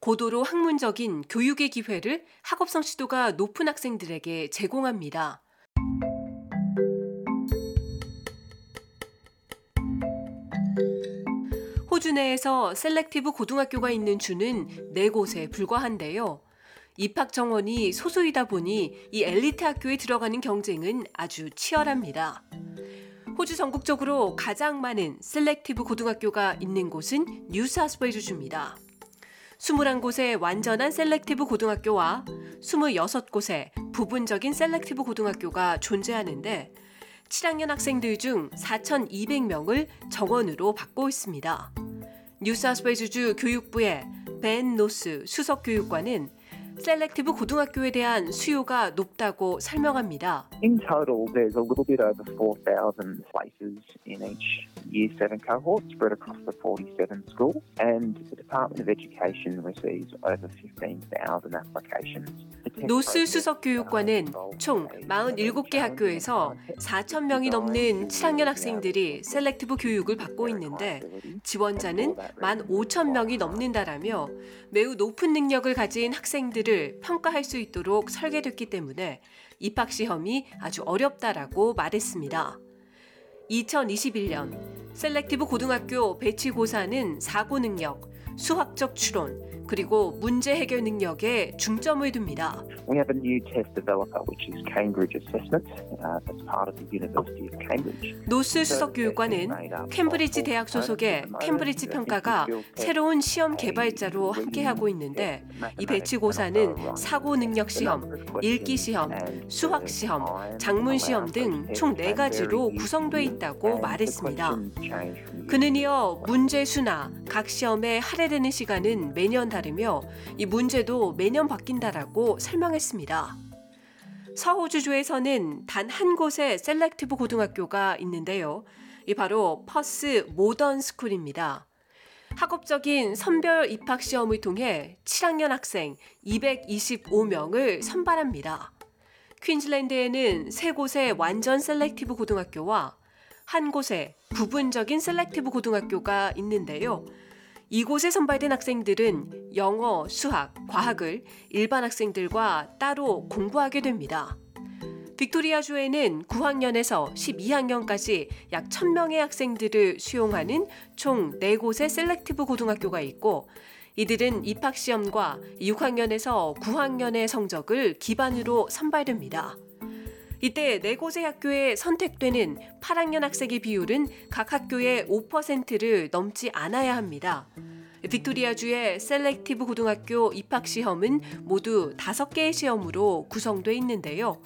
고도로 학문적인 교육의 기회를 학업 성취도가 높은 학생들에게 제공합니다. 호주 내에서 selective 고등학교가 있는 주는 4곳에 불과한데요. 입학 정원이 소수이다 보니 이 엘리트 학교에 들어가는 경쟁은 아주 치열합니다. 호주 전국적으로 가장 많은 selective 고등학교가 있는 곳은 뉴사우스웨일스주입니다. 21곳의 완전한 selective 고등학교와 26곳의 부분적인 selective 고등학교가 존재하는데 7학년 학생들 중 4,200명을 정원으로 받고 있습니다. 뉴사우스웨일스주 교육부의 벤 노스 수석 교육관은 셀렉티브 고등학교에 대한 수요가 높다고 설명합니다. In total, there's a little bit over 4,000 places in each Year 7 cohort spread across the 47 schools, and the Department of Education receives over 15,000 applications. 노스 수석 교육관은 총 47개 학교에서 4천 명이 넘는 7학년 학생들이 selective 교육을 받고 있는데 지원자는 1만 5천 명이 넘는다라며 매우 높은 능력을 가진 학생들을 평가할 수 있도록 설계됐기 때문에 입학 시험이 아주 어렵다라고 말했습니다. 2021년 selective 고등학교 배치고사는 사고 능력, 수학적 추론, 그리고 문제 해결 능력에 중점을 둡니다. We have a new test developer, which is Cambridge Assessment, uh, as part of the University of Cambridge. 노스 수석 교육관은 캠브리지 대학 소속의 캠브리지 평가가 새로운 시험 개발자로 함께하고 있는데 이 배치고사는 사고 능력 시험, 읽기 시험, 수학 시험, 작문 시험 등 총 네 가지로 구성되어 있다고 말했습니다. 그는 이어 문제 수나 각 시험에 할애 되는 시간은 매년 다르며 이 문제도 매년 바뀐다라고 설명했습니다. 서호주주에서는 단 한 곳의 selective 고등학교가 있는데요. 이 바로 퍼스 모던 스쿨입니다. 학업적인 선별 입학 시험을 통해 7학년 학생 225명을 선발합니다. 퀸즐랜드에는 세 곳의 완전 selective 고등학교와 한 곳의 부분적인 selective 고등학교가 있는데요. 이곳에 선발된 학생들은 영어, 수학, 과학을 일반 학생들과 따로 공부하게 됩니다. 빅토리아주에는 9학년에서 12학년까지 약 1000명의 학생들을 수용하는 총 4곳의 selective 고등학교가 있고 이들은 입학시험과 6학년에서 9학년의 성적을 기반으로 선발됩니다. 이때 네 곳의 학교에 선택되는 8학년 학생의 비율은 각 학교의 5%를 넘지 않아야 합니다. 빅토리아주의 selective 고등학교 입학 시험은 모두 5개의 시험으로 구성되어 있는데요.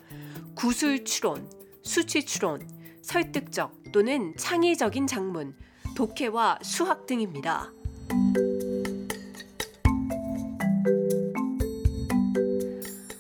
구술 추론, 수치 추론, 설득적 또는 창의적인 작문, 독해와 수학 등입니다.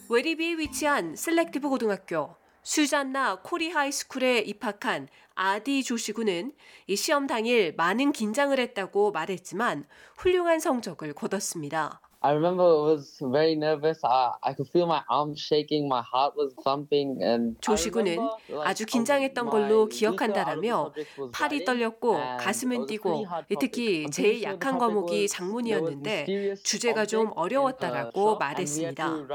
웨리비에 위치한 selective 고등학교 수잔나 코리 하이스쿨에 입학한 아디 조시구는 이 시험 당일 많은 긴장을 했다고 말했지만 훌륭한 성적을 거뒀습니다. I remember was very nervous. I, I could feel my arms shaking, my heart was thumping, and 조시구는 아주 긴장했던 걸로 기억한다라며 팔이 떨렸고 가슴은 뛰고 특히 제일 약한 과목이 작문이었는데 주제가 좀 어려웠다라고 말했습니다.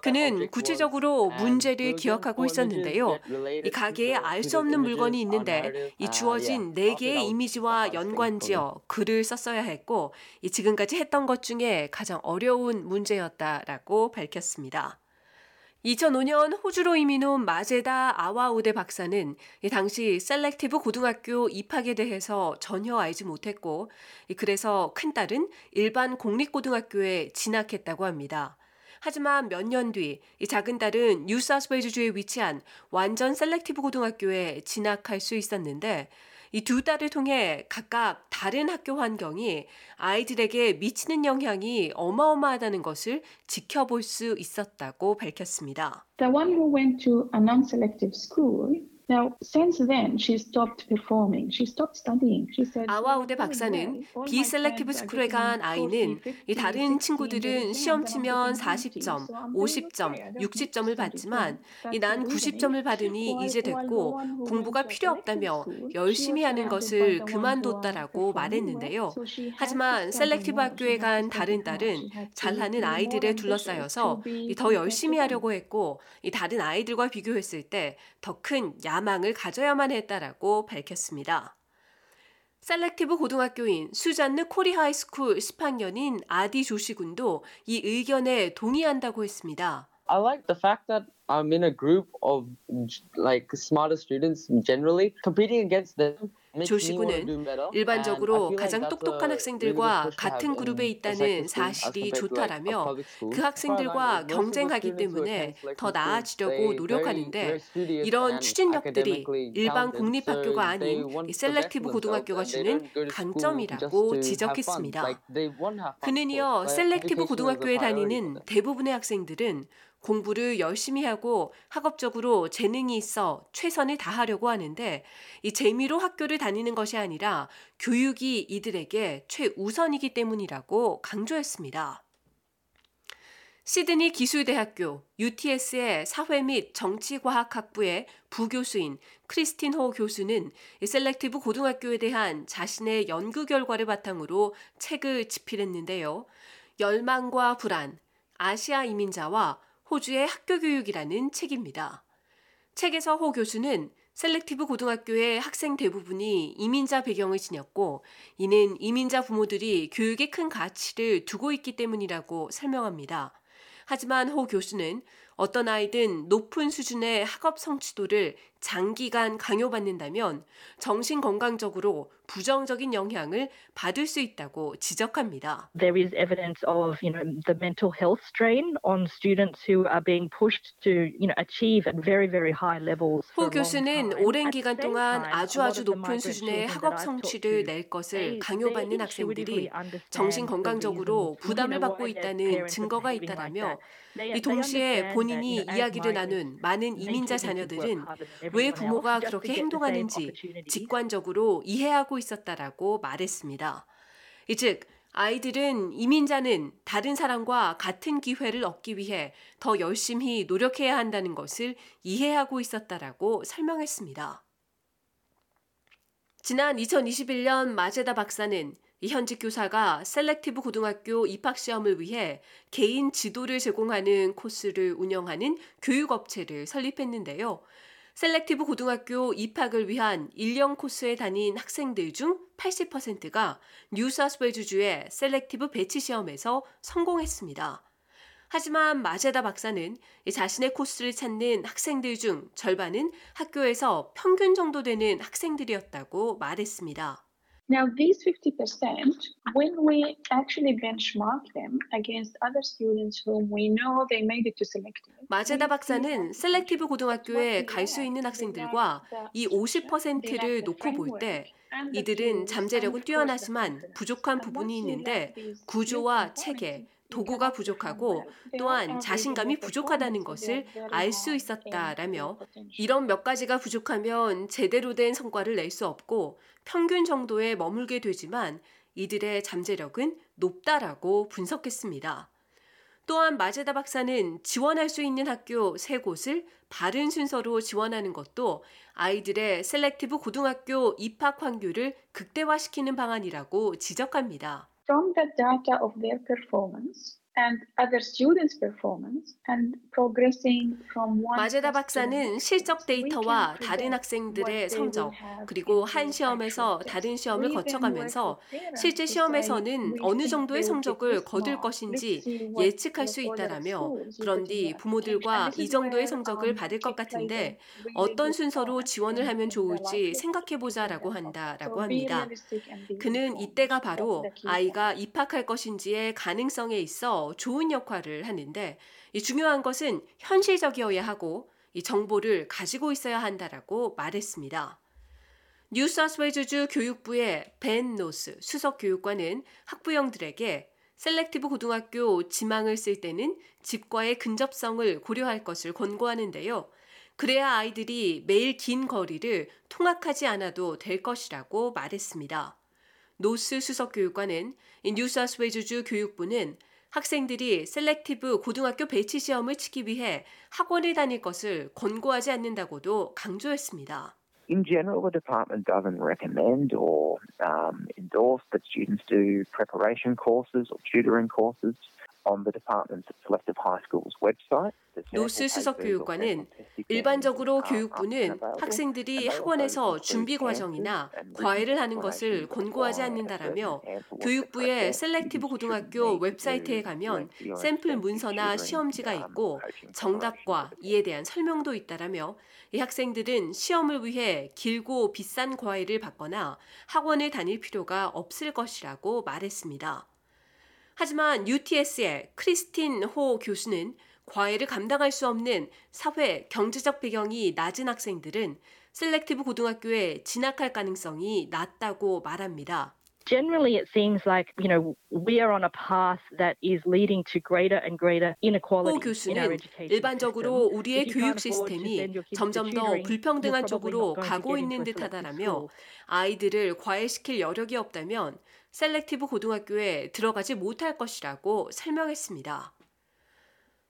그는 구체적으로 문제를 기억하고 있었는데요. 이 가게에 알 수 없는 물건이 있는데 이 주어진 네 개의 이미지와 연관지어 글을 썼어야 했고 이 지금까지 했던 것 중에 가장 어려운 문제였다라고 밝혔습니다. 2005년 호주로 이민 온 마제다 아와우데 박사는 당시 selective 고등학교 입학에 대해서 전혀 알지 못했고 그래서 큰딸은 일반 공립고등학교에 진학했다고 합니다. 하지만 몇 년 뒤 이 작은 딸은 뉴사우스웨일스주에 위치한 완전 selective 고등학교에 진학할 수 있었는데 이 두 딸을 통해 각각 다른 학교 환경이 아이들에게 미치는 영향이 어마어마하다는 것을 지켜볼 수 있었다고 밝혔습니다. The one who went to a non-selective school Now, since then, she stopped performing. She stopped studying. She said, 아와우데 박사는 비selective school에 간 아이는 이 다른 친구들은 시험 치면 40점, 50점, 60점을 받지만 이 난 90점을 받으니 이제 됐고 공부가 필요 없다며 열심히 하는 것을 그만뒀다라고 말했는데요. 하지만 selective 학교에 간 다른 딸은 잘하는 아이들에 둘러싸여서 더 열심히 하려고 했고 이 다른 아이들과 비교했을 때 더 큰 야망을 가져야만 했다라고 밝혔습니다. selective 고등학교인 수잔느 코리 하이스쿨 10학년인 아디 조시 군도 이 의견에 동의한다고 했습니다. I like the fact that I'm in a group of like smarter students generally competing against them. 조시 군은 일반적으로 가장 똑똑한 학생들과 같은 그룹에 있다는 사실이 좋다라며 그 학생들과 경쟁하기 때문에 더 나아지려고 노력하는데 이런 추진력들이 일반 공립학교가 아닌 selective 고등학교가 주는 강점이라고 지적했습니다. 그는 이어 selective 고등학교에 다니는 대부분의 학생들은 공부를 열심히 하고 학업적으로 재능이 있어 최선을 다하려고 하는데 이 재미로 학교를 다니는 것이 아니라 교육이 이들에게 최우선이기 때문이라고 강조했습니다. 시드니 기술대학교 UTS의 사회 및 정치과학학부의 부교수인 크리스틴 호 교수는 selective 고등학교에 대한 자신의 연구 결과를 바탕으로 책을 집필했는데요. 열망과 불안, 아시아 이민자와 호주의 학교 교육이라는 책입니다. 책에서 호 교수는 selective 고등학교의 학생 대부분이 이민자 배경을 지녔고 이는 이민자 부모들이 교육에 큰 가치를 두고 있기 때문이라고 설명합니다. 하지만 호 교수는 어떤 아이든 높은 수준의 학업 성취도를 장기간 강요받는다면 정신 건강적으로 부정적인 영향을 받을 수 있다고 지적합니다. There is evidence of, you know, the mental health strain on students who are being pushed to, you know, achieve at very, very high levels. 호 교수는 오랜 기간 동안 아주 아주 높은 수준의 학업 성취를 낼 것을 강요받는 학생들이 정신 건강적으로 부담을 받고 있다는 증거가 있다라며 이 동시에 본인이 이야기를 나눈 많은 이민자 자녀들은 왜 부모가 그렇게 행동하는지 직관적으로 이해하고 있었다라고 말했습니다. 즉, 아이들은 이민자는 다른 사람과 같은 기회를 얻기 위해 더 열심히 노력해야 한다는 것을 이해하고 있었다라고 설명했습니다. 지난 2021년 마제다 박사는 이 현직 교사가 selective 고등학교 입학 시험을 위해 개인 지도를 제공하는 코스를 운영하는 교육업체를 설립했는데요. selective 고등학교 입학을 위한 1년 코스에 다닌 학생들 중 80%가 뉴사우스웨일즈주의 selective 배치 시험에서 성공했습니다. 하지만 마제다 박사는 자신의 코스를 찾는 학생들 중 절반은 학교에서 평균 정도 되는 학생들이었다고 말했습니다. Now, these 50%, when we actually benchmark them against other students whom we know they made it to selective. 마제다 박사는 selective 고등학교에 갈 수 있는 학생들과 이 50%를 놓고 볼 때 이들은 잠재력은 뛰어나지만 부족한 부분이 있는데 구조와 체계, 도구가 부족하고 또한 자신감이 부족하다는 것을 알 수 있었다라며 이런 몇 가지가 부족하면 제대로 된 성과를 낼 수 없고 평균 정도에 머물게 되지만 이들의 잠재력은 높다라고 분석했습니다. 또한 마제다 박사는 지원할 수 있는 학교 세 곳을 바른 순서로 지원하는 것도 아이들의 selective 고등학교 입학 확률을 극대화시키는 방안이라고 지적합니다. From the data of their performance, and other students' performance and progressing from one 마제다 박사는 실적 데이터와 다른 학생들의 성적 그리고 한 시험에서 다른 시험을 거쳐가면서 실제 시험에서는 어느 정도의 성적을 거둘 것인지 예측할 수 있다라며 그런 뒤 부모들과 이 정도의 성적을 받을 것 같은데 어떤 순서로 지원을 하면 좋을지 생각해보자라고 한다라고 합니다. 그는 이때가 바로 아이가 입학할 것인지의 가능성에 있어 좋은 역할을 하는데 이 중요한 것은 현실적이어야 하고 이 정보를 가지고 있어야 한다라고 말했습니다. 뉴사우스웨일즈주 교육부의 벤 노스 수석 교육관은 학부형들에게 selective 고등학교 지망을 쓸 때는 집과의 근접성을 고려할 것을 권고하는데요. 그래야 아이들이 매일 긴 거리를 통학하지 않아도 될 것이라고 말했습니다. 노스 수석 교육관은 뉴사우스웨일즈주 교육부는 학생들이 selective 고등학교 배치 시험을 치기 위해 학원을 다닐 것을 권고하지 않는다고도 강조했습니다. In general, the department doesn't recommend or um, endorse that students do preparation courses or tutoring courses on the department's selective high school's website. 노스 수석 교육관은 일반적으로 교육부는 학생들이 학원에서 준비 과정이나 과외를 하는 것을 권고하지 않는다라며 교육부의 셀렉티브 고등학교 웹사이트에 가면 샘플 문서나 시험지가 있고 정답과 이에 대한 설명도 있다라며 이 학생들은 시험을 위해 길고 비싼 과외를 받거나 학원을 다닐 필요가 없을 것이라고 말했습니다. 하지만 UTS의 크리스틴 호 교수는 과외를 감당할 수 없는 사회, 경제적 배경이 낮은 학생들은 selective 고등학교에 진학할 가능성이 낮다고 말합니다. Generally, it seems like you know we are on a path that is leading to greater and greater inequality in our 호 교수는 일반적으로. 우리의 교육 시스템이 점점 더 불평등한 쪽으로 가고 있는 듯하다라며. 아이들을 과외시킬 여력이 없다면 selective 고등학교에 들어가지 못할 것이라고 설명했습니다.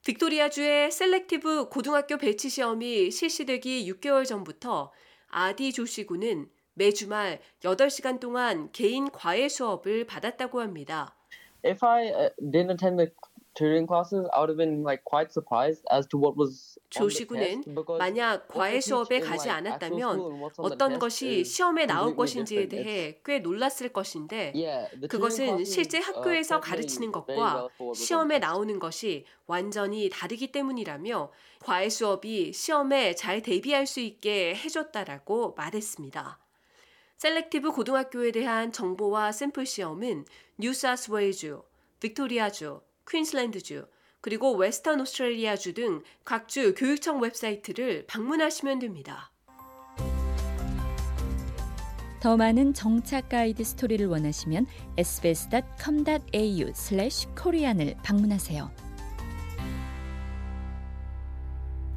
빅토리아주의 selective 고등학교 배치 시험이 실시되기 6개월 전부터 아디 조시 군은 매 주말 8시간 동안 개인 과외 수업을 받았다고 합니다. If I uh, didn't attend the tutoring classes, I would have been like quite surprised as to what was 조시 군은 만약 과외 수업에 가지 않았다면 어떤 것이 시험에 나올 것인지에 대해 꽤 놀랐을 것인데 그것은 실제 어, 학교에서 가르치는 것과 시험에. 나오는 것이 완전히 다르기 때문이라며 과외 수업이 시험에 잘 대비할 수 있게 해줬다라고 말했습니다. selective 고등학교에 대한 정보와 샘플 시험은 뉴사우스웨일즈주, 빅토리아주, 퀸슬랜드주, 그리고 웨스턴 오스트레일리아주 등 각 주 교육청 웹사이트를 방문하시면 됩니다. 더 많은 정착 가이드 스토리를 원하시면 sbs.com.au/korean을 방문하세요.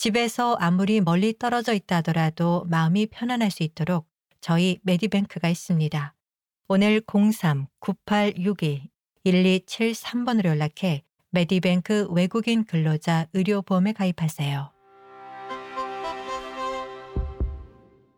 집에서 아무리 멀리 떨어져 있다 하더라도 마음이 편안할 수 있도록 저희 메디뱅크가 있습니다. 오늘 03-9862-1273번으로 연락해 메디뱅크 외국인 근로자 의료보험에 가입하세요.